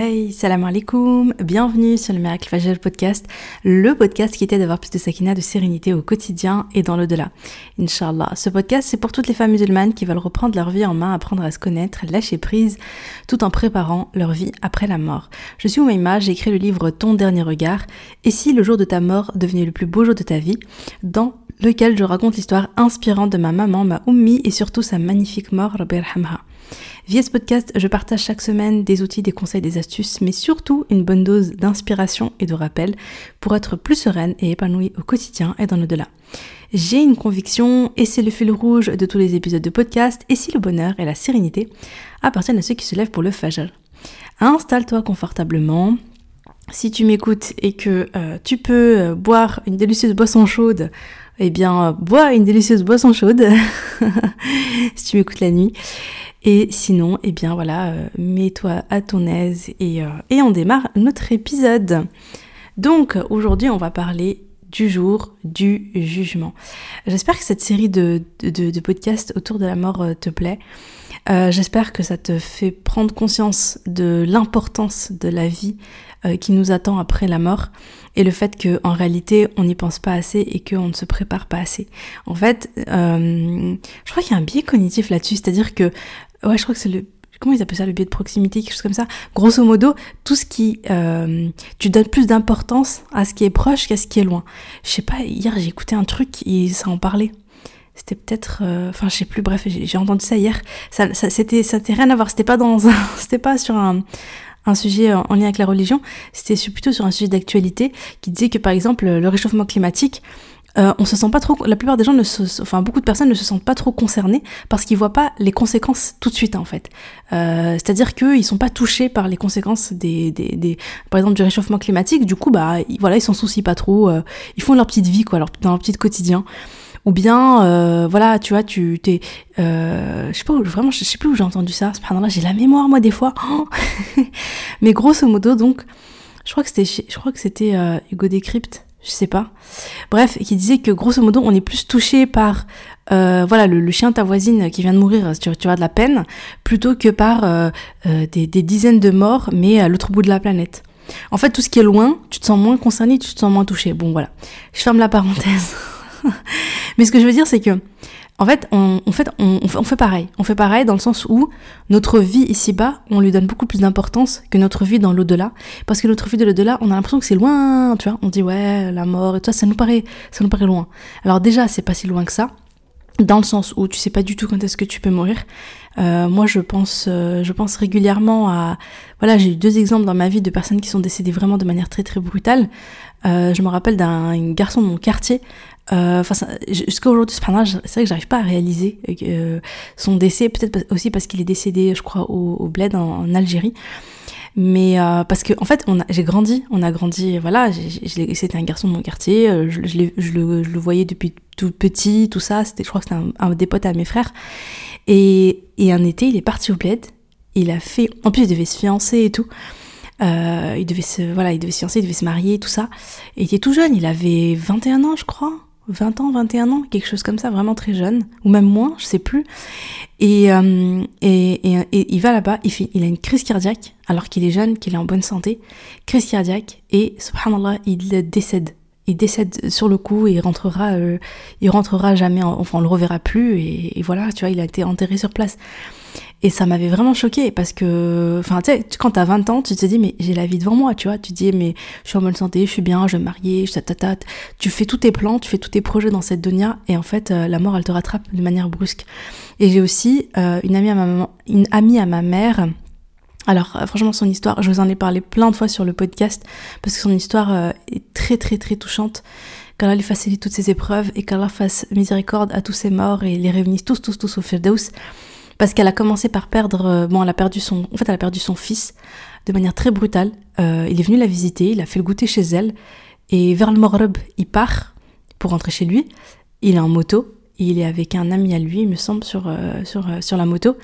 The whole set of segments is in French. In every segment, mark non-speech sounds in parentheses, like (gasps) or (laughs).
Hey, salam alaikum, bienvenue sur le Miracle Fajr podcast, le podcast qui t'aide d'avoir plus de sakina, de sérénité au quotidien et dans l'au-delà. Inch'Allah, ce podcast c'est pour toutes les femmes musulmanes qui veulent reprendre leur vie en main, apprendre à se connaître, lâcher prise, tout en préparant leur vie après la mort. Je suis Oumaima, j'ai écrit le livre Ton dernier regard, et si le jour de ta mort devenait le plus beau jour de ta vie, dans lequel je raconte l'histoire inspirante de ma maman, ma Oummi, et surtout sa magnifique mort, Rabbi Hamha. Via ce podcast, je partage chaque semaine des outils, des conseils, des astuces, mais surtout une bonne dose d'inspiration et de rappel pour être plus sereine et épanouie au quotidien et dans l'au-delà. J'ai une conviction, et c'est le fil rouge de tous les épisodes de podcast, et si le bonheur et la sérénité appartiennent à ceux qui se lèvent pour le fajr. Installe-toi confortablement, si tu m'écoutes et que euh, tu peux euh, boire une délicieuse boisson chaude, eh bien, bois une délicieuse boisson chaude (laughs) si tu m'écoutes la nuit. Et sinon, eh bien voilà, euh, mets-toi à ton aise et, euh, et on démarre notre épisode. Donc aujourd'hui, on va parler du jour du jugement. J'espère que cette série de, de, podcasts autour de la mort euh, te plaît. J'espère que ça te fait prendre conscience de l'importance de la vie qui nous attend après la mort et le fait qu'en réalité on n'y pense pas assez et qu'on ne se prépare pas assez. En fait, je crois qu'il y a un biais cognitif là-dessus, c'est-à-dire que ouais, je crois que c'est le comment ils appellent ça le biais de proximité, quelque chose comme ça? Grosso modo, tout ce qui euh, tu donnes plus d'importance à ce qui est proche qu'à ce qui est loin. Je sais pas, hier j'ai écouté un truc et ça en parlait. C'était peut-être, euh, enfin je sais plus. Bref, j'ai entendu ça hier. Ça, c'était, ça n'était rien à voir. C'était pas dans, (laughs) c'était pas sur un, un sujet en lien avec la religion. C'était plutôt sur un sujet d'actualité qui disait que par exemple le réchauffement climatique euh, on se sent pas trop, la plupart des gens ne se, enfin beaucoup de personnes ne se sentent pas trop concernées parce qu'ils voient pas les conséquences tout de suite en fait. Euh, C'est-à-dire qu'ils sont pas touchés par les conséquences des, des, des, par exemple du réchauffement climatique. Du coup, bah ils, voilà, ils s'en soucient pas trop. Euh, ils font leur petite vie quoi, leur, dans leur petit quotidien. Ou bien, voilà, tu vois, tu t'es, je sais pas, vraiment, je sais plus où j'ai entendu ça. là j'ai la mémoire moi des fois. (laughs) Mais grosso modo, donc, je crois que c'était, je crois que c'était Hugo Décrypte je sais pas. Bref, qui disait que grosso modo, on est plus touché par euh, voilà le, chien ta voisine qui vient de mourir, tu, tu as de la peine, plutôt que par euh, euh, des, dizaines de morts, mais à l'autre bout de la planète. En fait, tout ce qui est loin, tu te sens moins concerné, tu te sens moins touché. Bon, voilà. Je ferme la parenthèse. (laughs) mais ce que je veux dire, c'est que en fait, on, fait, pareil. On fait pareil dans le sens où notre vie ici-bas, on lui donne beaucoup plus d'importance que notre vie dans l'au-delà. Parce que notre vie de l'au-delà, on a l'impression que c'est loin, tu vois. On dit ouais, la mort et tout ça, ça nous paraît, ça nous loin. Alors déjà, c'est pas si loin que ça. Dans le sens où tu sais pas du tout quand est-ce que tu peux mourir. Euh, moi, je pense, euh, je pense régulièrement à, voilà, j'ai eu deux exemples dans ma vie de personnes qui sont décédées vraiment de manière très très brutale. Euh, je me rappelle d'un garçon de mon quartier enfin, jusqu'à aujourd'hui, c'est vrai que j'arrive pas à réaliser euh, son décès, peut-être aussi parce qu'il est décédé, je crois, au, Bled en, Algérie. Mais euh, parce que en fait, j'ai grandi, on a grandi, voilà, c'était un garçon de mon quartier, euh, je, je, je, le, je, le, voyais depuis tout petit, tout ça, c'était, je crois que c'était un, des potes à mes frères. Et, et un été, il est parti au Bled, il a fait, en plus il devait se fiancer et tout. Euh, il devait se, voilà, il devait se fiancer, il devait se marier, tout ça. Et il était tout jeune, il avait 21 ans, je crois. 20 ans, 21 ans, quelque chose comme ça, vraiment très jeune, ou même moins, je sais plus. Et, euh, et, et, il va là-bas, il, a une crise cardiaque, alors qu'il est jeune, qu'il est en bonne santé, crise cardiaque, et subhanallah, il décède. Il décède sur le coup et il rentrera, euh, il rentrera jamais, enfin on le reverra plus, et, et voilà, tu vois, il a été enterré sur place. Et ça m'avait vraiment choqué parce que, enfin, tu sais, quand t'as 20 ans, tu te dis, mais j'ai la vie devant moi, tu vois. Tu dis, mais je suis en bonne santé, je suis bien, je vais me marier, je tata. Tu fais tous tes plans, tu fais tous tes projets dans cette dunia et en fait, euh, la mort, elle te rattrape de manière brusque. Et j'ai aussi euh, une amie à ma une amie à ma mère. Alors, euh, franchement, son histoire, je vous en ai parlé plein de fois sur le podcast parce que son histoire est très, très, très touchante qu'Allah lui facilite toutes ses épreuves et qu'Allah fasse miséricorde à tous ses morts et les réunisse tous, tous, tous au Firdaus parce qu'elle a commencé par perdre, euh, bon, elle a perdu son, en fait, elle a perdu son fils de manière très brutale. Euh, il est venu la visiter, il a fait le goûter chez elle, et vers le Moreb, il part pour rentrer chez lui. Il est en moto, il est avec un ami à lui, il me semble, sur, euh, sur, sur la moto,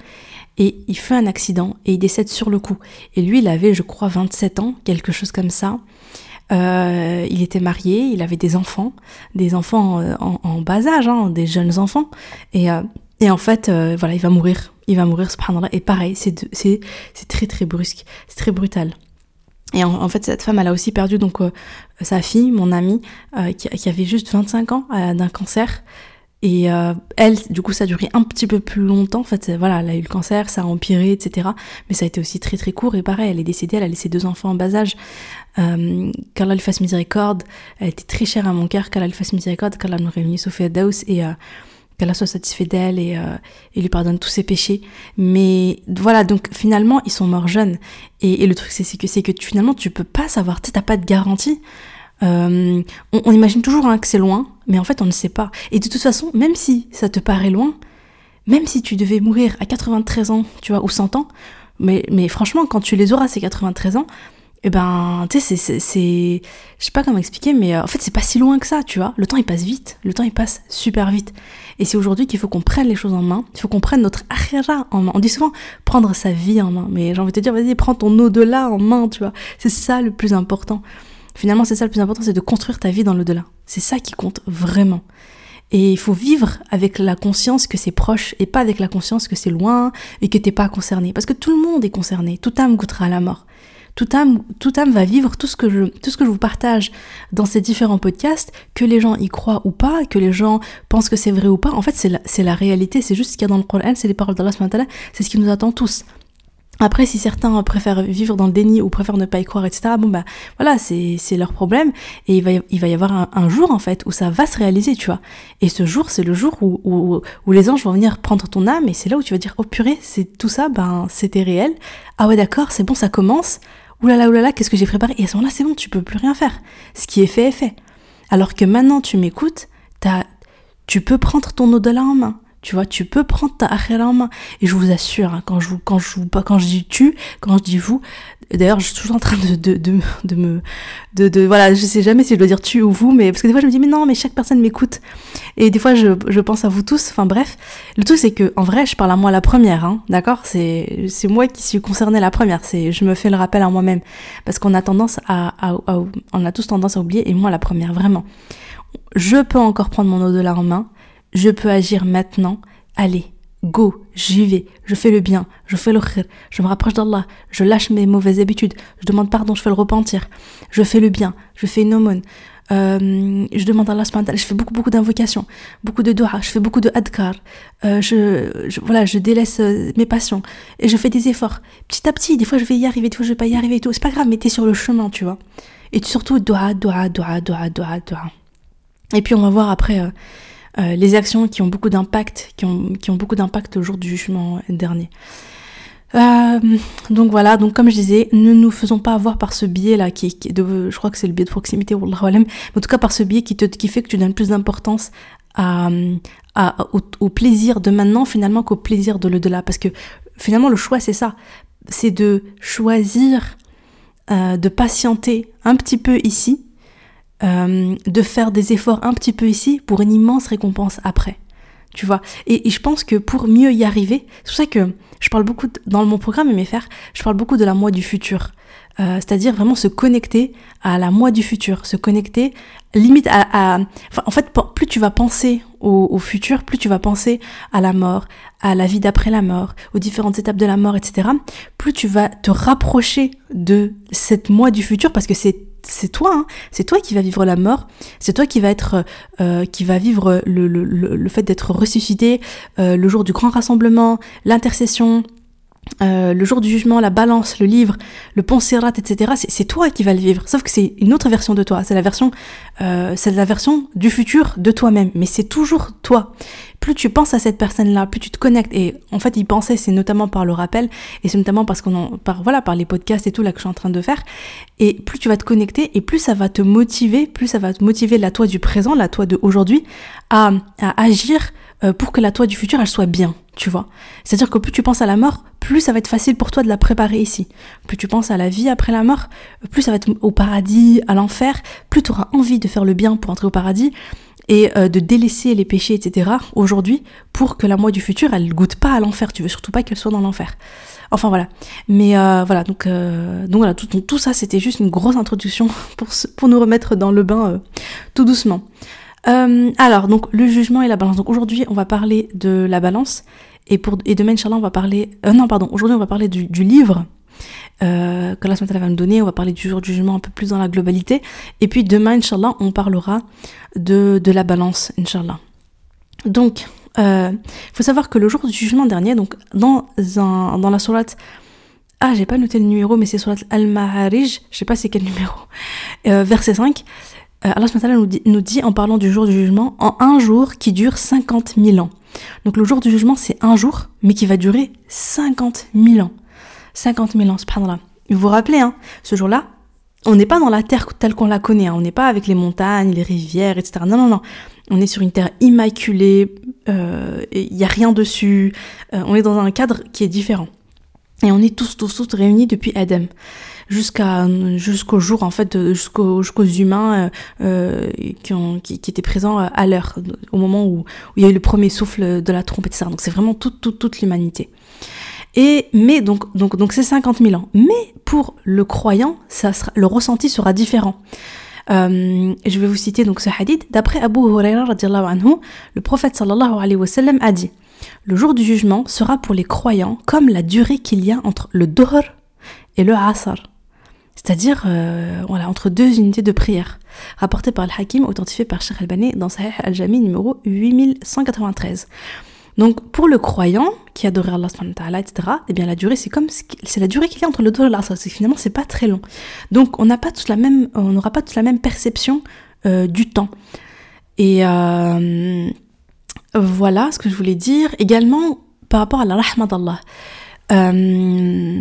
et il fait un accident et il décède sur le coup. Et lui, il avait, je crois, 27 ans, quelque chose comme ça. Il était marié, il avait des enfants, des enfants en, en bas âge, hein, des jeunes enfants, et et en fait, euh, voilà, il va mourir il va mourir, subhanallah. Et pareil, c'est très très brusque, c'est très brutal. Et en, fait, cette femme, elle a aussi perdu donc euh, sa fille, mon amie, euh, qui, avait juste 25 ans d'un cancer. Et elle, du coup, ça a duré un petit peu plus longtemps. En fait, voilà, elle a eu le cancer, ça a empiré, etc. Mais ça a été aussi très très court. Et pareil, elle est décédée, elle a laissé deux enfants en bas âge. Euh, qu'Allah lui fasse miséricorde. Elle était très chère à mon cœur, qu'Allah lui fasse miséricorde, qu'Allah nous réunisse au Daous et qu'Allah soit satisfait d'elle et, et, lui pardonne tous ses péchés. Mais voilà, donc finalement, ils sont morts jeunes. Et, le truc, c'est que, c'est que tu, finalement, tu peux pas savoir, tu n'as pas de garantie. Euh, on, imagine toujours hein, que c'est loin, mais en fait on ne sait pas. Et de toute façon, même si ça te paraît loin, même si tu devais mourir à 93 ans, tu vois, ou 100 ans, mais, mais franchement, quand tu les auras ces 93 ans, eh ben, tu sais, c'est, je sais pas comment expliquer, mais euh, en fait, c'est pas si loin que ça, tu vois. Le temps, il passe vite. Le temps, il passe super vite. Et c'est aujourd'hui qu'il faut qu'on prenne les choses en main. Il faut qu'on prenne notre akhira en main. On dit souvent prendre sa vie en main. Mais j'ai envie de te dire, vas-y, prends ton au-delà en main, tu vois. C'est ça le plus important. Finalement, c'est ça le plus important, c'est de construire ta vie dans l'au-delà. C'est ça qui compte vraiment. Et il faut vivre avec la conscience que c'est proche et pas avec la conscience que c'est loin et que t'es pas concerné. Parce que tout le monde est concerné. Toute âme goûtera à la mort. Toute âme, toute âme va vivre tout ce que je, tout ce que je vous partage dans ces différents podcasts, que les gens y croient ou pas, que les gens pensent que c'est vrai ou pas. En fait, c'est la, la réalité. C'est juste ce qu'il y a dans le Coran, c'est les paroles d'Allah, c'est ce qui nous attend tous. Après, si certains préfèrent vivre dans le déni ou préfèrent ne pas y croire, etc., bon bah voilà, c'est, c'est leur problème. Et il va, il va y avoir un, jour, en fait, où ça va se réaliser, tu vois. Et ce jour, c'est le jour où, où, où, les anges vont venir prendre ton âme, et c'est là où tu vas dire, oh purée, c'est tout ça, ben c'était réel. Ah ouais, d'accord, c'est bon, ça commence oulala, oulala, qu'est-ce que j'ai préparé? Et à ce moment-là, c'est bon, tu peux plus rien faire. Ce qui est fait est fait. Alors que maintenant, tu m'écoutes, tu peux prendre ton au-delà en main. Tu vois, tu peux prendre ta akhira en main. Et je vous assure, hein, quand, je, quand, je, quand je dis tu, quand je dis vous, d'ailleurs, je suis toujours en train de, de, de, de me. De, de, voilà, je sais jamais si je dois dire tu ou vous, mais parce que des fois je me dis, mais non, mais chaque personne m'écoute. Et des fois, je, je pense à vous tous. Enfin bref, le truc, c'est que en vrai, je parle à moi la première, hein, d'accord? C'est moi qui suis concernée la première. C'est Je me fais le rappel à moi-même. Parce qu'on a tendance à, à, à, On a tous tendance à oublier, et moi la première, vraiment. Je peux encore prendre mon au-delà en main je peux agir maintenant. Allez, go, j'y vais, je fais le bien, je fais le khir, je me rapproche d'Allah, je lâche mes mauvaises habitudes, je demande pardon, je fais le repentir, je fais le bien, je fais une aumône, euh, je demande à Allah je fais beaucoup beaucoup d'invocations, beaucoup de dua, je fais beaucoup de adkar, euh, je, voilà, je délaisse euh, mes passions et je fais des efforts. Petit à petit, des fois je vais y arriver, des fois je vais pas y arriver et tout, c'est pas grave, mais t'es sur le chemin, tu vois. Et surtout dua, dua, dua, dua, dua, dua. Et puis on va voir après les actions qui ont beaucoup d'impact, qui ont, beaucoup d'impact au jour du jugement dernier. Euh, donc voilà, donc comme je disais, ne nous faisons pas avoir par ce biais là, qui, je crois que c'est le biais de proximité, mais en tout cas par ce biais qui, te, qui fait que tu donnes plus d'importance au, plaisir de maintenant finalement qu'au plaisir de le-delà. Parce que finalement le choix c'est ça, c'est de choisir euh, de patienter un petit peu ici euh, de faire des efforts un petit peu ici pour une immense récompense après. Tu vois et, je pense que pour mieux y arriver, c'est pour ça que je parle beaucoup, dans mon programme MFR, je parle beaucoup de la moi du futur. Euh, c'est-à-dire vraiment se connecter à la moi du futur, se connecter limite à, en fait plus tu vas penser au, au, futur, plus tu vas penser à la mort, à la vie d'après la mort, aux différentes étapes de la mort, etc. Plus tu vas te rapprocher de cette moi du futur parce que c'est c'est toi, hein. c'est toi qui va vivre la mort, c'est toi qui va être, euh, qui va vivre le, le, le, fait d'être ressuscité, euh, le jour du grand rassemblement, l'intercession, euh, le jour du jugement, la balance, le livre, le pont etc. C'est toi qui vas le vivre. Sauf que c'est une autre version de toi. C'est la version, c'est la version du futur de toi-même. Mais c'est toujours toi. Plus tu penses à cette personne-là, plus tu te connectes. Et en fait, y penser, c'est notamment par le rappel, et c'est notamment parce qu'on en, par voilà, par les podcasts et tout là que je suis en train de faire. Et plus tu vas te connecter, et plus ça va te motiver, plus ça va te motiver la toi du présent, la toi de aujourd'hui, à, à agir euh, pour que la toi du futur elle soit bien, tu vois. C'est-à-dire que plus tu penses à la mort, plus ça va être facile pour toi de la préparer ici. Plus tu penses à la vie après la mort, plus ça va être au paradis, à l'enfer, plus tu auras envie de faire le bien pour entrer au paradis et euh, de délaisser les péchés, etc. aujourd'hui pour que la moi du futur elle goûte pas à l'enfer. Tu veux surtout pas qu'elle soit dans l'enfer. Enfin voilà. Mais euh, voilà, donc, donc voilà, tout, tout ça c'était juste une grosse introduction (laughs) pour, pour nous remettre dans le bain tout doucement. Euh, alors, donc le jugement et la balance. Donc aujourd'hui, on va parler de la balance Et, pour, et demain, Inch'Allah, on va parler... Euh, non, pardon, aujourd'hui, on va parler du, livre euh, que la semaine va nous donner. On va parler du jour du jugement un peu plus dans la globalité. Et puis demain, Inch'Allah, on parlera de, de la balance, Inch'Allah. Donc, il euh, faut savoir que le jour du jugement dernier, donc dans, un, dans la sourate... Ah, j'ai pas noté le numéro, mais c'est surat Al-Ma'arij, je sais pas c'est quel numéro, euh, verset 5. Euh, Allah nous nous dit en parlant du jour du jugement, en un jour qui dure 50 000 ans. Donc le jour du jugement, c'est un jour, mais qui va durer 50 000 ans. 50 000 ans, subhanallah. Vous vous rappelez, hein, ce jour-là, on n'est pas dans la terre telle qu'on la connaît, hein. on n'est pas avec les montagnes, les rivières, etc. Non, non, non. On est sur une terre immaculée, il euh, n'y a rien dessus, euh, on est dans un cadre qui est différent. Et on est tous, tous, tous réunis depuis Adam jusqu'à jusqu'au jour en fait jusqu'aux humains euh, qui, étaient présents à l'heure au moment où, il y a eu le premier souffle de la trompe etc donc c'est vraiment toute l'humanité et mais donc donc donc c'est 50 000 ans mais pour le croyant ça le ressenti sera différent euh, je vais vous citer donc ce hadith. D'après Abu Huraira, anhu, le prophète sallallahu alayhi wa sallam a dit Le jour du jugement sera pour les croyants comme la durée qu'il y a entre le Dohr et le Asr. C'est-à-dire euh, voilà, entre deux unités de prière. Rapporté par le Hakim, authentifié par Sheikh Albani dans Sahih al-Jami numéro 8193. Donc pour le croyant qui adorait Allah etc., eh bien la durée c'est comme c'est la durée qu'il y a entre le dos et l'asr. Finalement c'est pas très long. Donc on n'a pas tous la même, on n'aura pas toute la même perception euh, du temps. Et euh, voilà ce que je voulais dire. Également par rapport à la rahma d'Allah. Euh,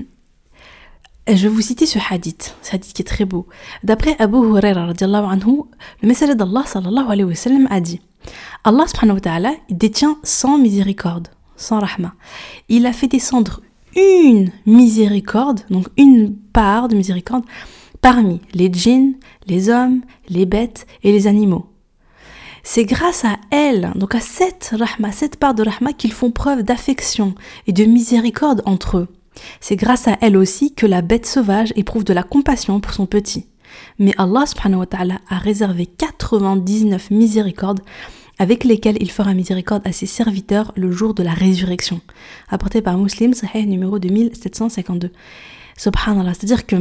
je vais vous citer ce hadith, ce hadith qui est très beau. D'après Abu Huraira, anhu, le messager d'Allah sallallahu wa sallam a dit Allah subhanahu wa ta'ala détient sans miséricorde, sans rahma. Il a fait descendre une miséricorde, donc une part de miséricorde, parmi les djinns, les hommes, les bêtes et les animaux. C'est grâce à elle, donc à cette rahma, cette part de rahma, qu'ils font preuve d'affection et de miséricorde entre eux. C'est grâce à elle aussi que la bête sauvage éprouve de la compassion pour son petit. Mais Allah subhanahu wa ta'ala a réservé 99 miséricordes avec lesquels il fera miséricorde à ses serviteurs le jour de la résurrection. Apporté par Muslim, Sahih numéro 2752. Subhanallah, c'est-à-dire que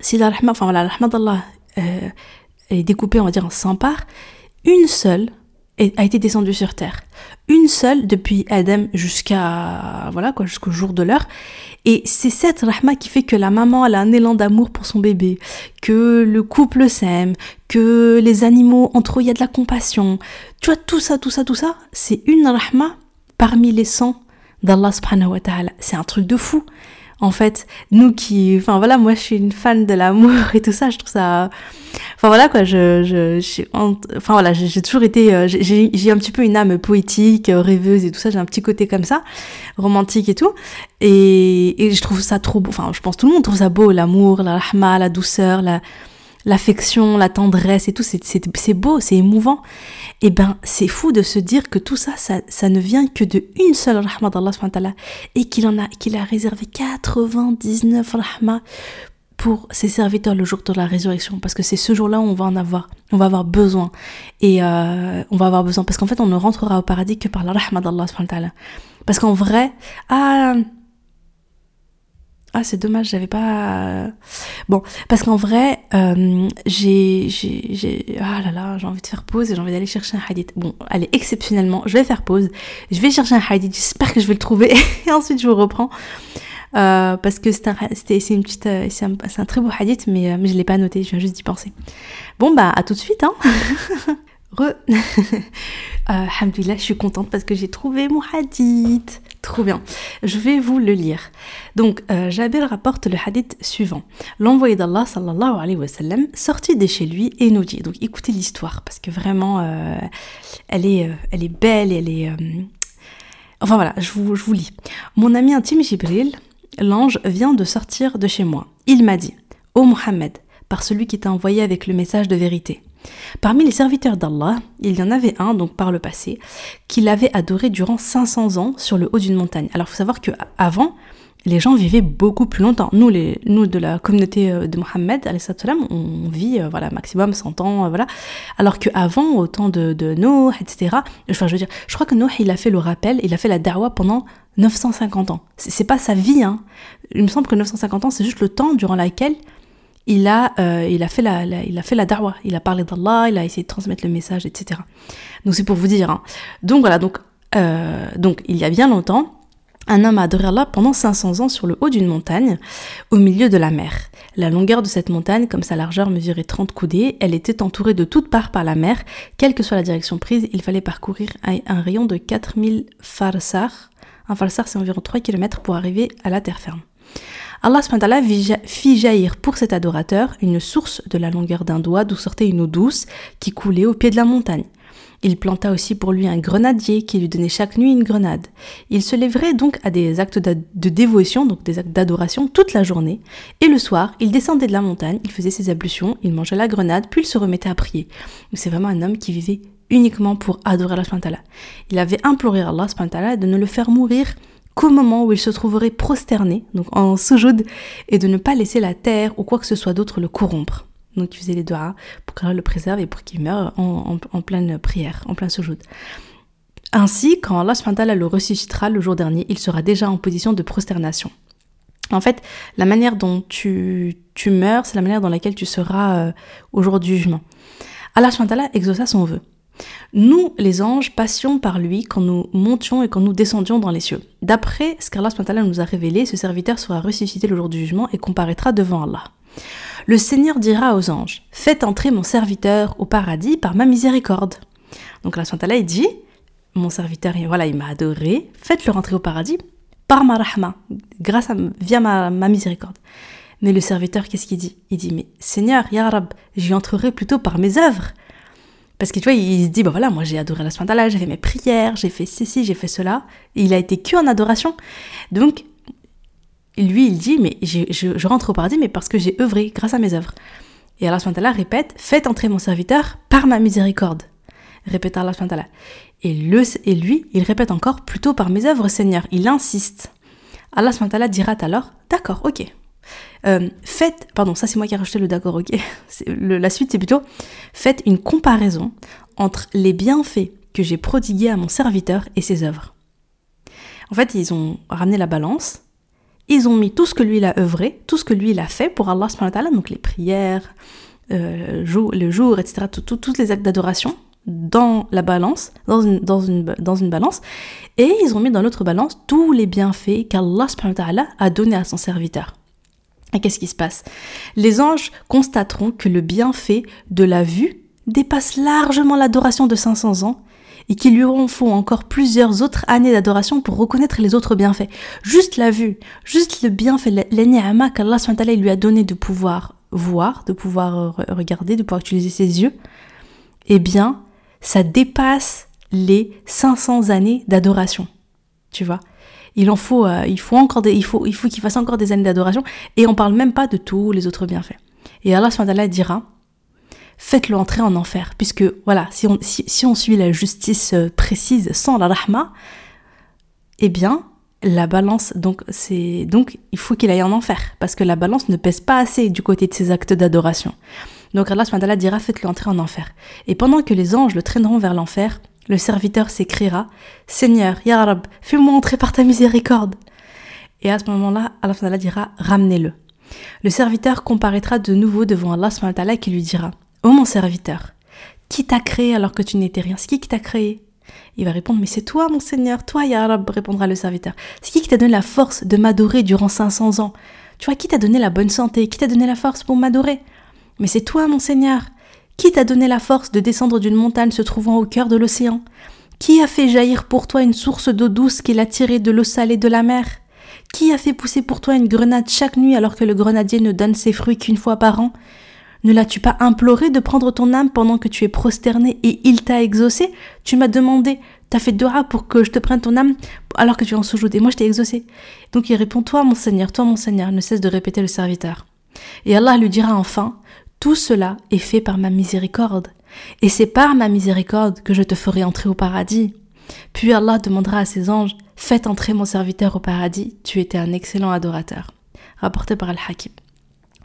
si la rahma, enfin voilà, la d'Allah euh, est découpée, on va dire, en 100 parts, une seule a été descendue sur terre. Une seule depuis Adam jusqu'à voilà quoi jusqu'au jour de l'heure. Et c'est cette rahma qui fait que la maman a un élan d'amour pour son bébé, que le couple s'aime, que les animaux entre eux il y a de la compassion. Tu vois tout ça, tout ça, tout ça, c'est une rahma parmi les 100 d'Allah subhanahu. C'est un truc de fou en fait, nous qui, enfin voilà, moi je suis une fan de l'amour et tout ça, je trouve ça, enfin voilà quoi, je, je, enfin voilà, j'ai toujours été, euh, j'ai un petit peu une âme poétique, euh, rêveuse et tout ça, j'ai un petit côté comme ça, romantique et tout, et, et je trouve ça trop beau, enfin je pense tout le monde trouve ça beau, l'amour, la rahma, la douceur, la, l'affection, la tendresse et tout, c'est beau, c'est émouvant. Et eh ben, c'est fou de se dire que tout ça, ça, ne vient que de une seule rahma d'Allah et qu'il en a, qu'il a réservé 99 rahma pour ses serviteurs le jour de la résurrection. Parce que c'est ce jour-là où on va en avoir on va avoir besoin. Et euh, on va avoir besoin. Parce qu'en fait on ne rentrera au paradis que par la rahma d'Allah parce qu'en vrai ah ah, c'est dommage, j'avais pas. Bon, parce qu'en vrai, euh, j'ai, ah là là, j'ai envie de faire pause et j'ai envie d'aller chercher un hadith. Bon, allez, exceptionnellement, je vais faire pause. Je vais chercher un hadith. J'espère que je vais le trouver (laughs) et ensuite je vous reprends. Euh, parce que c'est un, c'est, une petite, euh, c'est un, un, très beau hadith, mais, mais je l'ai pas noté. Je viens juste d'y penser. Bon bah, à tout de suite, hein. (laughs) Re. (laughs) Alhamdulillah, je suis contente parce que j'ai trouvé mon hadith. Trop bien. Je vais vous le lire. Donc, euh, Jabir rapporte le hadith suivant. L'envoyé d'Allah, sallallahu alayhi wa sallam, sortit de chez lui et nous dit. Donc, écoutez l'histoire parce que vraiment, euh, elle, est, euh, elle est belle, elle est. Enfin voilà, je vous, je vous lis. Mon ami intime Jibril, l'ange, vient de sortir de chez moi. Il m'a dit Ô Mohammed, par celui qui t'a envoyé avec le message de vérité. Parmi les serviteurs d'Allah, il y en avait un, donc par le passé, qui l'avait adoré durant 500 ans sur le haut d'une montagne. Alors il faut savoir qu'avant, les gens vivaient beaucoup plus longtemps. Nous, les, nous de la communauté euh, de Mohammed, on vit euh, voilà, maximum 100 ans, euh, voilà. Alors qu'avant, au temps de, de etc., je veux dire, je crois que Noé, il a fait le rappel, il a fait la darwa pendant 950 ans. C'est pas sa vie, hein. Il me semble que 950 ans, c'est juste le temps durant lequel il a, il a fait la, il a fait la darwa. Il a parlé d'Allah, il a essayé de transmettre le message, etc. Donc c'est pour vous dire. Hein. Donc voilà, donc, donc il y a bien longtemps, un homme a adoré Allah pendant 500 ans sur le haut d'une montagne, au milieu de la mer. La longueur de cette montagne, comme sa largeur mesurait 30 coudées, elle était entourée de toutes parts par la mer. Quelle que soit la direction prise, il fallait parcourir un rayon de 4000 farsars. Un farsar, c'est environ 3 km pour arriver à la terre ferme. Allah fit jaillir pour cet adorateur une source de la longueur d'un doigt d'où sortait une eau douce qui coulait au pied de la montagne. Il planta aussi pour lui un grenadier qui lui donnait chaque nuit une grenade. Il se lèverait donc à des actes de dévotion, donc des actes d'adoration, toute la journée, et le soir, il descendait de la montagne, il faisait ses ablutions, il mangeait la grenade, puis il se remettait à prier. C'est vraiment un homme qui vivait uniquement pour adorer Allah Il avait imploré Allah de ne le faire mourir qu'au moment où il se trouverait prosterné, donc en soujoud, et de ne pas laisser la terre ou quoi que ce soit d'autre le corrompre. Donc il faisait les doigts pour qu'Allah le préserve et pour qu'il meure en, pleine prière, en plein sujoud. Ainsi, quand Allah le ressuscitera le jour dernier, il sera déjà en position de prosternation. En fait, la manière dont tu, tu meurs, c'est la manière dans laquelle tu seras euh, au jour du jugement. Allah exauça son vœu. Nous, les anges, passions par lui quand nous montions et quand nous descendions dans les cieux. D'après ce qu'Allah nous a révélé, ce serviteur sera ressuscité le jour du jugement et comparaîtra devant Allah. Le Seigneur dira aux anges, faites entrer mon serviteur au paradis par ma miséricorde. Donc la Swantala, il dit, mon serviteur, voilà, il m'a adoré, faites-le rentrer au paradis par ma rahma, grâce à, via ma, miséricorde. Mais le serviteur, qu'est-ce qu'il dit? Il dit, mais Seigneur, Ya Rab, j'y entrerai plutôt par mes œuvres. Parce que tu vois, il se dit, bah voilà, moi j'ai adoré la Swantala, j'ai fait mes prières, j'ai fait ceci, j'ai fait cela. Il a été que en adoration. Donc, lui, il dit, mais je, rentre au paradis, mais parce que j'ai œuvré grâce à mes œuvres. Et Allah SWT répète, faites entrer mon serviteur par ma miséricorde. Répète Allah SWT. Et, et lui, il répète encore, plutôt par mes œuvres, Seigneur. Il insiste. Allah SWT dira alors, d'accord, ok. Euh, faites, pardon, ça c'est moi qui ai rajouté le d'accord, ok. (laughs) la suite c'est plutôt, faites une comparaison entre les bienfaits que j'ai prodigués à mon serviteur et ses œuvres. En fait, ils ont ramené la balance ils ont mis tout ce que lui il a œuvré, tout ce que lui il a fait pour Allah, donc les prières, euh, le jour, etc., tous les actes d'adoration dans la balance, dans une, dans, une, balance, et ils ont mis dans l'autre balance tous les bienfaits qu'Allah a donné à son serviteur. Et qu'est-ce qui se passe? Les anges constateront que le bienfait de la vue dépasse largement l'adoration de 500 ans et qu'il lui en faut encore plusieurs autres années d'adoration pour reconnaître les autres bienfaits. Juste la vue, juste le bienfait, l'eni'ama qu'Allah lui a donné de pouvoir voir, de pouvoir regarder, de pouvoir utiliser ses yeux, eh bien, ça dépasse les 500 années d'adoration. Tu vois? Il en faut, euh, il faut encore des, il faut, il faut qu'il fasse encore des années d'adoration et on parle même pas de tous les autres bienfaits. Et Allah dira, faites-le entrer en enfer. Puisque, voilà, si on, si, on suit la justice euh, précise sans la rahma, eh bien, la balance, donc, c'est, donc il faut qu'il aille en enfer. Parce que la balance ne pèse pas assez du côté de ses actes d'adoration. Donc Allah subhanahu dira faites-le entrer en enfer. Et pendant que les anges le traîneront vers l'enfer, le serviteur s'écriera Seigneur, Ya Rab, fais-moi entrer par ta miséricorde. Et à ce moment-là, Allah dira ramenez-le. Le serviteur comparaîtra de nouveau devant Allah qui lui dira Ô mon serviteur, qui t'a créé alors que tu n'étais rien? C'est qui qui t'a créé? Il va répondre, mais c'est toi, mon Seigneur, toi, Ya répondra le serviteur. C'est qui qui t'a donné la force de m'adorer durant 500 ans? Tu vois, qui t'a donné la bonne santé? Qui t'a donné la force pour m'adorer? Mais c'est toi, mon Seigneur. Qui t'a donné la force de descendre d'une montagne se trouvant au cœur de l'océan Qui a fait jaillir pour toi une source d'eau douce qui l'a tirée de l'eau salée de la mer? Qui a fait pousser pour toi une grenade chaque nuit alors que le grenadier ne donne ses fruits qu'une fois par an? Ne l'as-tu pas imploré de prendre ton âme pendant que tu es prosterné et il t'a exaucé? Tu m'as demandé, t'as fait dora pour que je te prenne ton âme alors que tu es en soujoud et moi je t'ai exaucé. Donc il répond, toi mon Seigneur, toi mon Seigneur, ne cesse de répéter le serviteur. Et Allah lui dira enfin, tout cela est fait par ma miséricorde. Et c'est par ma miséricorde que je te ferai entrer au paradis. Puis Allah demandera à ses anges, Faites entrer mon serviteur au paradis, tu étais un excellent adorateur. Rapporté par Al-Hakim.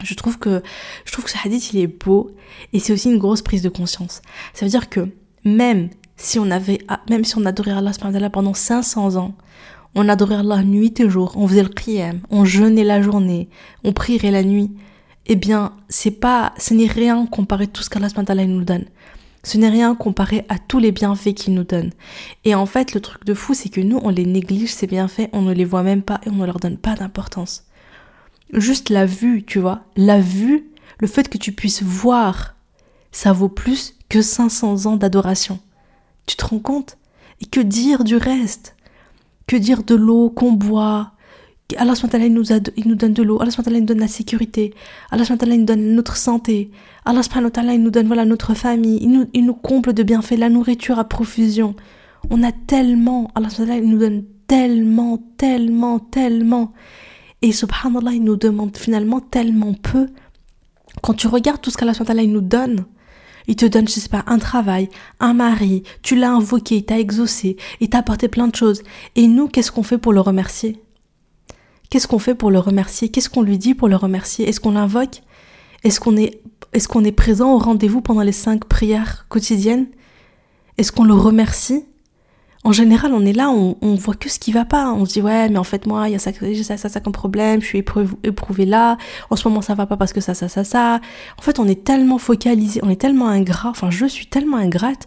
Je trouve que je trouve que ce hadith il est beau et c'est aussi une grosse prise de conscience. Ça veut dire que même si on avait même si on adorait Allah pendant 500 ans, on adorait Allah nuit et jour, on faisait le qiyam, on jeûnait la journée, on prierait la nuit, eh bien, c'est pas, ce n'est rien comparé à tout ce qu'Allah nous donne. Ce n'est rien comparé à tous les bienfaits qu'il nous donne. Et en fait, le truc de fou, c'est que nous, on les néglige, ces bienfaits, on ne les voit même pas et on ne leur donne pas d'importance. Juste la vue, tu vois, la vue, le fait que tu puisses voir, ça vaut plus que 500 ans d'adoration. Tu te rends compte? Et que dire du reste? Que dire de l'eau qu'on boit Allah il nous, a, il nous donne de l'eau, Allah il nous donne la sécurité, Allah il nous donne notre santé, Allah il nous donne voilà, notre famille, il nous, il nous comble de bienfaits, la nourriture à profusion. On a tellement, Allah il nous donne tellement, tellement, tellement. Et subhanallah, il nous demande finalement tellement peu. Quand tu regardes tout ce qu'Allah il nous donne, il te donne, je sais pas, un travail, un mari, tu l'as invoqué, il t'a exaucé, il t'a apporté plein de choses. Et nous, qu'est-ce qu'on fait pour le remercier? Qu'est-ce qu'on fait pour le remercier? Qu'est-ce qu'on lui dit pour le remercier? Est-ce qu'on l'invoque? Est-ce qu'on est, présent au rendez-vous pendant les cinq prières quotidiennes? Est-ce qu'on le remercie? En général, on est là, on, voit que ce qui va pas. On se dit, ouais, mais en fait, moi, il y a ça, ça, ça, ça comme problème, je suis éprouvé, là, en ce moment, ça va pas parce que ça, ça, ça, ça. En fait, on est tellement focalisé, on est tellement ingrat, enfin, je suis tellement ingrate,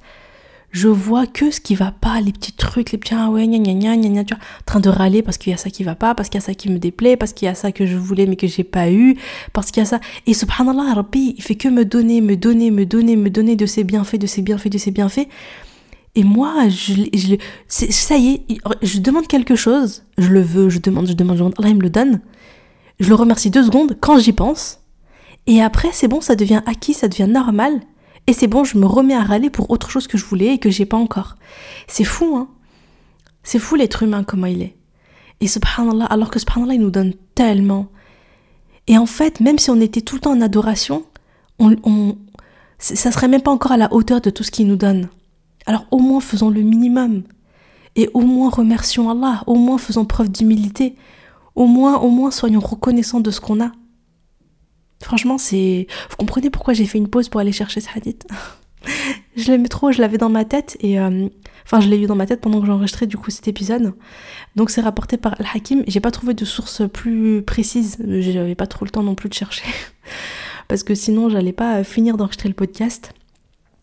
je vois que ce qui va pas, les petits trucs, les petits, ah ouais, gna gna gna tu vois, en train de râler parce qu'il y a ça qui va pas, parce qu'il y a ça qui me déplaît, parce qu'il y a ça que je voulais mais que j'ai pas eu, parce qu'il y a ça. Et subhanallah, Rabbi, il fait que me donner, me donner, me donner, me donner de ses bienfaits, de ses bienfaits, de ses bienfaits. Et moi, ça y est, je demande quelque chose, je le veux, je demande, je demande, je demande, Allah il me le donne. Je le remercie deux secondes quand j'y pense. Et après, c'est bon, ça devient acquis, ça devient normal. Et c'est bon, je me remets à râler pour autre chose que je voulais et que j'ai pas encore. C'est fou, hein. C'est fou l'être humain, comment il est. Et subhanallah, alors que subhanallah, il nous donne tellement. Et en fait, même si on était tout le temps en adoration, on, on, ça serait même pas encore à la hauteur de tout ce qu'il nous donne. Alors au moins faisons le minimum. Et au moins remercions Allah, au moins faisons preuve d'humilité. Au moins, au moins soyons reconnaissants de ce qu'on a. Franchement, c'est. Vous comprenez pourquoi j'ai fait une pause pour aller chercher ce hadith? (laughs) Je l'aimais trop, je l'avais dans ma tête et. Euh, enfin, je l'ai eu dans ma tête pendant que j'enregistrais du coup cet épisode. Donc, c'est rapporté par Al-Hakim. J'ai pas trouvé de source plus précise. J'avais pas trop le temps non plus de chercher. (laughs) Parce que sinon, j'allais pas finir d'enregistrer le podcast.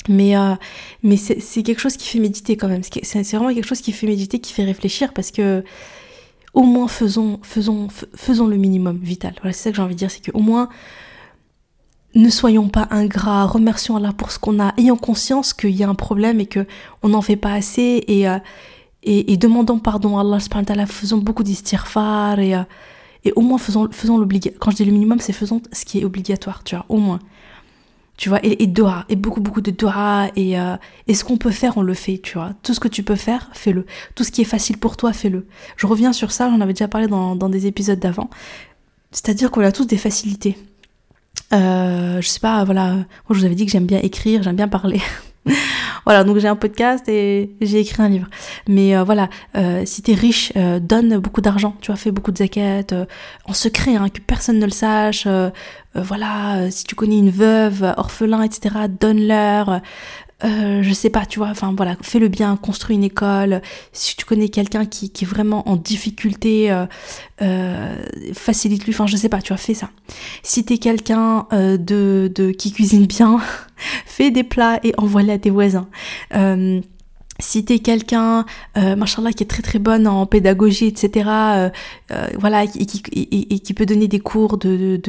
Mais, euh, mais c'est quelque chose qui fait méditer quand même. C'est vraiment quelque chose qui fait méditer, qui fait réfléchir parce que au moins faisons, faisons, faisons le minimum vital. Voilà, c'est ça que j'ai envie de dire, c'est qu'au moins ne soyons pas ingrats, remercions Allah pour ce qu'on a, ayant conscience qu'il y a un problème et que on n'en fait pas assez et, euh, et, demandons pardon à Allah, faisons beaucoup d'istighfar et, euh, et au moins faisons, faisons l'obligatoire. Quand je dis le minimum, c'est faisons ce qui est obligatoire, tu vois, au moins. Tu vois, et, et doha, et beaucoup, beaucoup de doha, et, euh, et ce qu'on peut faire, on le fait, tu vois. Tout ce que tu peux faire, fais-le. Tout ce qui est facile pour toi, fais-le. Je reviens sur ça, j'en avais déjà parlé dans, dans des épisodes d'avant. C'est-à-dire qu'on a tous des facilités. Euh, je sais pas, voilà. Moi, je vous avais dit que j'aime bien écrire, j'aime bien parler. (laughs) voilà, donc j'ai un podcast et j'ai écrit un livre. Mais euh, voilà, euh, si t'es riche, euh, donne beaucoup d'argent. Tu as fait beaucoup de zakat en secret, hein, que personne ne le sache. voilà, si tu connais une veuve, orphelin, etc., donne-leur. Euh, je sais pas, tu vois, enfin voilà, fais le bien, construis une école. Si tu connais quelqu'un qui, est vraiment en difficulté, euh, euh, facilite-lui, enfin je sais pas, tu vois, fais ça. Si t'es quelqu'un de, de, qui cuisine bien, (laughs) fais des plats et envoie-les à tes voisins. Euh, si t'es quelqu'un, euh, machallah, qui est très très bonne en pédagogie, etc., euh, euh, voilà, et qui, peut donner des cours de,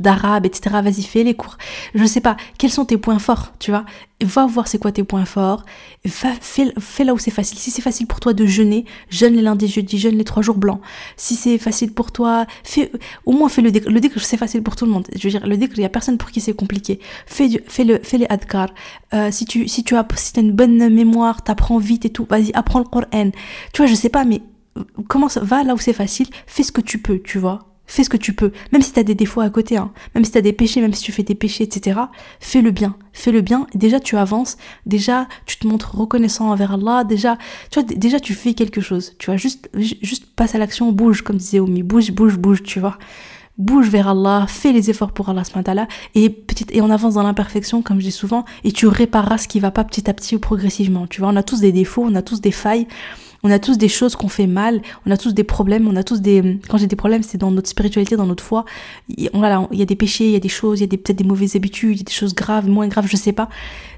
d'arabe, etc., vas-y, fais les cours. Je sais pas, quels sont tes points forts, tu vois? Va voir c'est quoi tes points forts, va, fais, là où c'est facile. Si c'est facile pour toi de jeûner, jeûne les lundis, jeudis, jeûne les trois jours blancs. Si c'est facile pour toi, fais, au moins fais le décre. Le décre, c'est facile pour tout le monde. Je veux dire, le décre, il y a personne pour qui c'est compliqué. Fais, fais, le, fais les adkar. si tu, si tu as, si une bonne mémoire, t'apprends vite et tout, vas-y, apprends le Coran. Tu vois, je sais pas, mais comment ça va là où c'est facile, fais ce que tu peux, tu vois. Fais ce que tu peux. Même si tu as des défauts à côté, hein. même si tu as des péchés, même si tu fais des péchés, etc. Fais le bien. Fais le bien. Déjà, tu avances. Déjà, tu te montres reconnaissant envers Allah. Déjà, tu vois, déjà, tu fais quelque chose. Tu vois, juste, juste passe à l'action, bouge, comme disait Omi. Bouge, bouge, bouge, tu vois. Bouge vers Allah, fais les efforts pour Allah et petit, et on avance dans l'imperfection, comme je dis souvent, et tu répareras ce qui va pas petit à petit ou progressivement. Tu vois, on a tous des défauts, on a tous des failles, on a tous des choses qu'on fait mal, on a tous des problèmes, on a tous des... Quand j'ai des problèmes, c'est dans notre spiritualité, dans notre foi. Il y a des péchés, il y a des choses, il y a peut-être des mauvaises habitudes, il y a des choses graves, moins graves, je sais pas.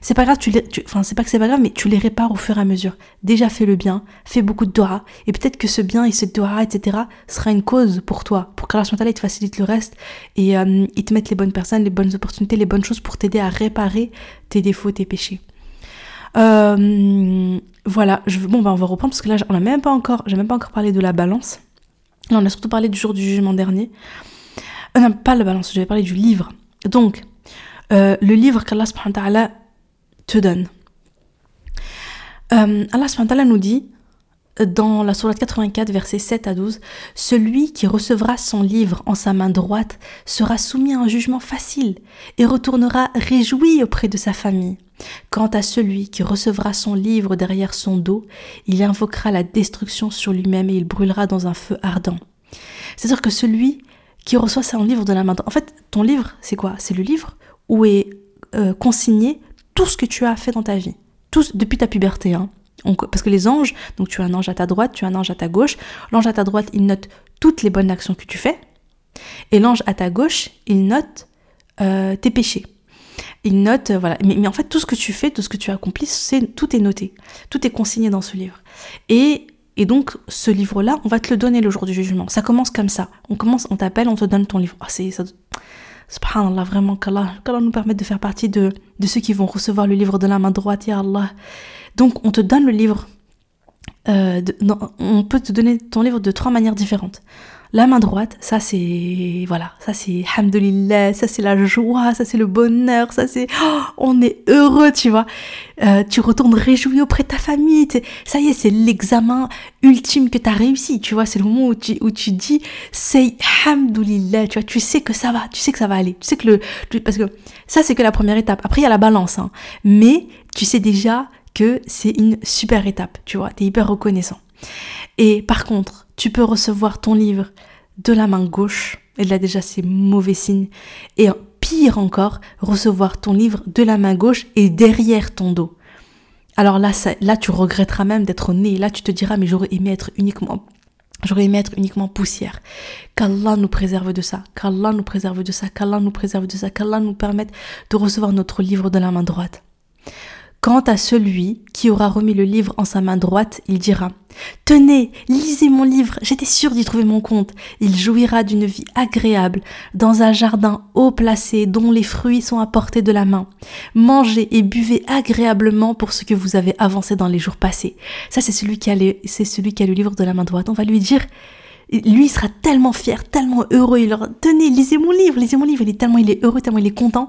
C'est pas grave, tu les... enfin, c'est pas que c'est pas grave, mais tu les répares au fur et à mesure. Déjà, fais le bien, fais beaucoup de doha, et peut-être que ce bien et ce doha, etc., sera une cause pour toi, pour qu'Allah il te facilite le reste, et euh, il te mette les bonnes personnes, les bonnes opportunités, les bonnes choses pour t'aider à réparer tes défauts, tes péchés. Euh, voilà, je, bon, bah, on va reprendre parce que là, on a même pas encore, j'ai même pas encore parlé de la balance. Là, on a surtout parlé du jour du jugement dernier. Euh, non, pas la balance, j'avais parlé du livre. Donc, euh, le livre qu'Allah te donne. Euh, Allah nous dit dans la sourate 84, versets 7 à 12, Celui qui recevra son livre en sa main droite sera soumis à un jugement facile et retournera réjoui auprès de sa famille. Quant à celui qui recevra son livre derrière son dos, il invoquera la destruction sur lui-même et il brûlera dans un feu ardent. C'est-à-dire que celui qui reçoit son livre de la main droite, en fait, ton livre, c'est quoi? C'est le livre où est euh, consigné tout ce que tu as fait dans ta vie, tout, depuis ta puberté. Hein parce que les anges, donc tu as un ange à ta droite, tu as un ange à ta gauche. L'ange à ta droite, il note toutes les bonnes actions que tu fais. Et l'ange à ta gauche, il note euh, tes péchés. Il note, euh, voilà. Mais, en fait, tout ce que tu fais, tout ce que tu accomplis, c'est, tout est noté. Tout est consigné dans ce livre. Et, et donc, ce livre-là, on va te le donner le jour du jugement. Ça commence comme ça. On commence, on t'appelle, on te donne ton livre. Oh, c'est, ça, subhanallah, vraiment, qu'Allah, qu'Allah nous permette de faire partie de, de ceux qui vont recevoir le livre de la main droite, ya Allah. Donc on te donne le livre. Euh, on peut te donner ton livre de trois manières différentes. La main droite, ça c'est voilà, ça c'est hamdulillah, ça c'est la joie, ça c'est le bonheur, ça c'est oh, on est heureux, tu vois. Euh, tu retournes réjoui auprès de ta famille, ça y est, c'est l'examen ultime que tu as réussi, tu vois, c'est le moment où tu, où tu dis c'est hamdulillah, tu vois, tu sais que ça va, tu sais que ça va aller, tu sais que le parce que ça c'est que la première étape. Après il y a la balance hein. Mais tu sais déjà que c'est une super étape, tu vois, t'es hyper reconnaissant. Et par contre, tu peux recevoir ton livre de la main gauche, et là déjà c'est mauvais signe, et pire encore, recevoir ton livre de la main gauche et derrière ton dos. Alors là, tu regretteras même d'être né, là tu te diras mais j'aurais aimé être uniquement J'aurais aimé être uniquement poussière. Qu'Allah nous préserve de ça, qu'Allah nous préserve de ça, qu'Allah nous préserve de ça, qu'Allah nous permette de recevoir notre livre de la main droite. Quant à celui qui aura remis le livre en sa main droite, il dira Tenez, lisez mon livre, j'étais sûr d'y trouver mon compte. Il jouira d'une vie agréable, dans un jardin haut placé dont les fruits sont à portée de la main. Mangez et buvez agréablement pour ce que vous avez avancé dans les jours passés. Ça, c'est celui qui a, celui qui a le livre de la main droite. On va lui dire lui il sera tellement fier, tellement heureux, il leur tenez, lisez mon livre, lisez mon livre, il est tellement il est heureux, tellement il est content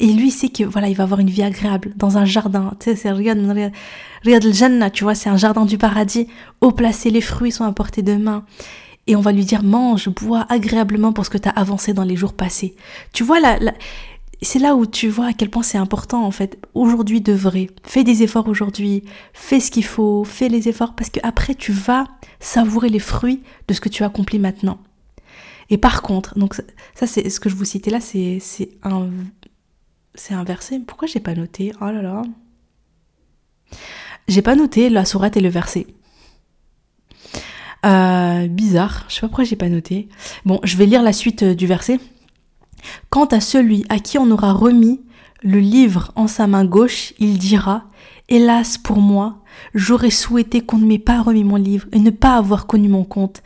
et lui sait que voilà, il va avoir une vie agréable dans un jardin. Tu sais, c'est le Jannah, tu vois, c'est un jardin du paradis, haut placé, les fruits sont à portée de main. Et on va lui dire mange, bois agréablement pour ce que tu as avancé dans les jours passés. Tu vois là, c'est là où tu vois à quel point c'est important en fait. Aujourd'hui de vrai, fais des efforts aujourd'hui, fais ce qu'il faut, fais les efforts parce que après tu vas savourer les fruits de ce que tu accomplis maintenant. Et par contre, donc ça c'est ce que je vous citais là, c'est un c'est inversé. Pourquoi j'ai pas noté? Oh là là. J'ai pas noté la sourate et le verset. Euh, bizarre, je sais pas pourquoi j'ai pas noté. Bon, je vais lire la suite euh, du verset. Quant à celui à qui on aura remis le livre en sa main gauche, il dira Hélas pour moi, j'aurais souhaité qu'on ne m'ait pas remis mon livre et ne pas avoir connu mon compte.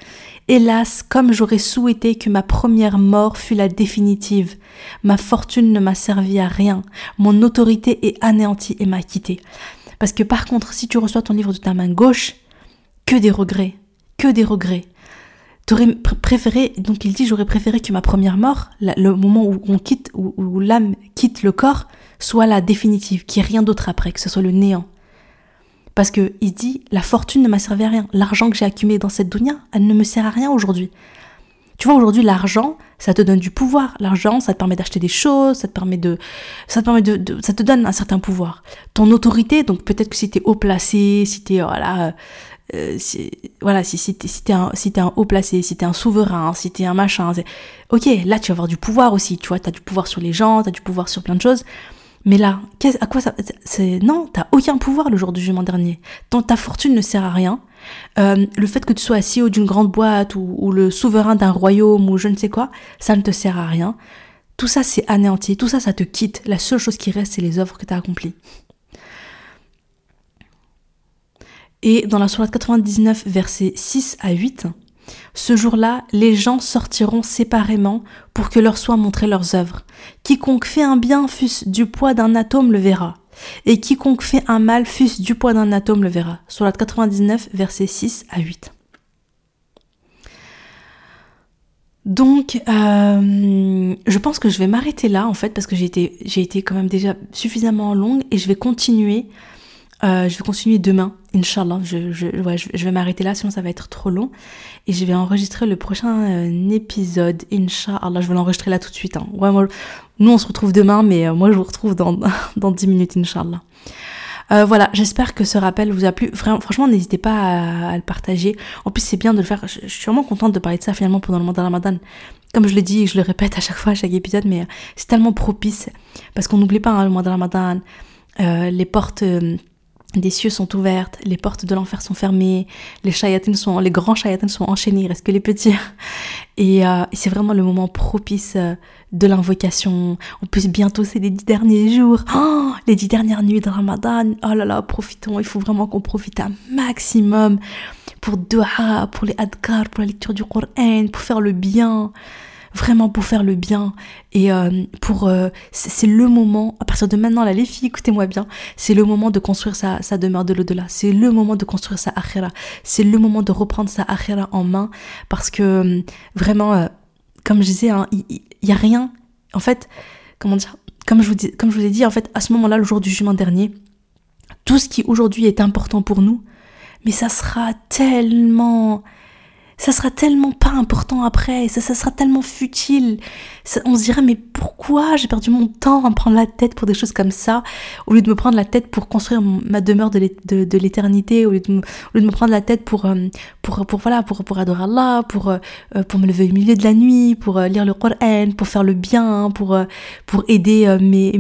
Hélas, comme j'aurais souhaité que ma première mort fût la définitive. Ma fortune ne m'a servi à rien. Mon autorité est anéantie et m'a quitté. Parce que par contre, si tu reçois ton livre de ta main gauche, que des regrets, que des regrets. T'aurais préféré, donc il dit, j'aurais préféré que ma première mort, le moment où on quitte, où, l'âme quitte le corps, soit la définitive, qu'il n'y ait rien d'autre après, que ce soit le néant. Parce que il dit, la fortune ne m'a servi à rien. L'argent que j'ai accumulé dans cette dunya, elle ne me sert à rien aujourd'hui. Tu vois, aujourd'hui, l'argent, ça te donne du pouvoir. L'argent, ça te permet d'acheter des choses, ça te permet de, ça te permet de, ça te donne un certain pouvoir. Ton autorité, donc peut-être que si t'es haut placé, si t'es, voilà, euh, si, voilà, si, si t'es, si un, si un haut placé, si t'es un souverain, si t'es un machin, ok, là tu vas avoir du pouvoir aussi, tu vois, t'as du pouvoir sur les gens, t'as du pouvoir sur plein de choses. Mais là, à quoi ça, c'est, non, t'as aucun pouvoir le jour du jugement dernier. Ta fortune ne sert à rien. Euh, le fait que tu sois CEO d'une grande boîte ou, le souverain d'un royaume ou je ne sais quoi, ça ne te sert à rien. Tout ça, c'est anéanti. Tout ça, ça te quitte. La seule chose qui reste, c'est les œuvres que tu as accomplies. Et dans la sourate 99, versets 6 à 8, ce jour-là, les gens sortiront séparément pour que leur soient montrées leurs œuvres. Quiconque fait un bien fût du poids d'un atome le verra. Et quiconque fait un mal, fût du poids d'un atome, le verra. Sur la 99, versets 6 à 8. Donc, euh, je pense que je vais m'arrêter là, en fait, parce que j'ai été, j'ai été quand même déjà suffisamment longue et je vais continuer. Euh, je vais continuer demain, Inch'Allah. Je, je, ouais, je, vais m'arrêter là, sinon ça va être trop long. Et je vais enregistrer le prochain euh, épisode, Inch'Allah. Je vais l'enregistrer là tout de suite. Hein. Ouais, moi, nous, on se retrouve demain, mais euh, moi, je vous retrouve dans, (laughs) dans 10 minutes, Inch'Allah. Euh, voilà, j'espère que ce rappel vous a plu. franchement, n'hésitez pas à, le partager. En plus, c'est bien de le faire. Je, suis vraiment contente de parler de ça finalement pendant le mois de Ramadan. Comme je le dis je le répète à chaque fois, à chaque épisode, mais euh, c'est tellement propice. Parce qu'on n'oublie pas hein, le mois de Ramadan, les portes des cieux sont ouvertes, les portes de l'enfer sont fermées, les chayatines sont, les grands chayatines sont enchaînés, reste que les petits. (laughs) Et, euh, c'est vraiment le moment propice euh, de l'invocation. En plus, bientôt, c'est les dix derniers jours. (gasps) Oh, les dix dernières nuits de Ramadan. Oh là là, profitons. Il faut vraiment qu'on profite un maximum pour dua, pour les adkar, pour la lecture du Coran, pour faire le bien vraiment pour faire le bien et euh, pour euh, c'est le moment à partir de maintenant là les filles écoutez-moi bien c'est le moment de construire sa, demeure de l'au-delà. C'est le moment de construire sa akhira. C'est le moment de reprendre sa akhira en main parce que euh, vraiment comme je disais hein, il y, a rien. En fait comment dire comme je vous comme je vous ai dit en fait à ce moment-là le jour du jugement dernier tout ce qui aujourd'hui est important pour nous mais ça sera tellement ça sera tellement pas important après, ça, sera tellement futile. on se dirait, mais pourquoi j'ai perdu mon temps à me prendre la tête pour des choses comme ça, au lieu de me prendre la tête pour construire ma demeure de l'éternité, au, lieu de me prendre la tête pour, euh, pour, voilà, pour, adorer Allah, pour, euh, pour me lever au milieu de la nuit, pour euh, lire le Coran, pour faire le bien, pour, aider, mes,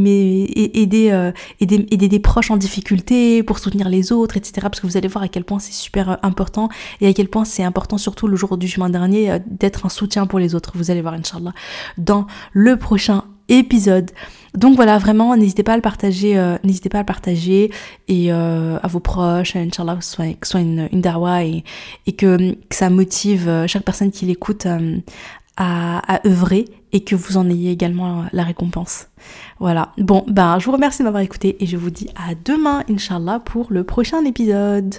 aider, aider des proches en difficulté, pour soutenir les autres, etc. Parce que vous allez voir à quel point c'est super important et à quel point c'est important surtout le jour du chemin dernier, euh, d'être un soutien pour les autres. Vous allez voir, Inch'Allah, dans le prochain épisode. Donc voilà, vraiment, n'hésitez pas à le partager, euh, n'hésitez pas à le partager et euh, à vos proches, Inch'Allah, que ce soit, une, une darwa et, et que, ça motive chaque personne qui l'écoute à, à œuvrer et que vous en ayez également la récompense. Voilà. Bon, ben, je vous remercie de m'avoir écouté et je vous dis à demain, Inch'Allah, pour le prochain épisode.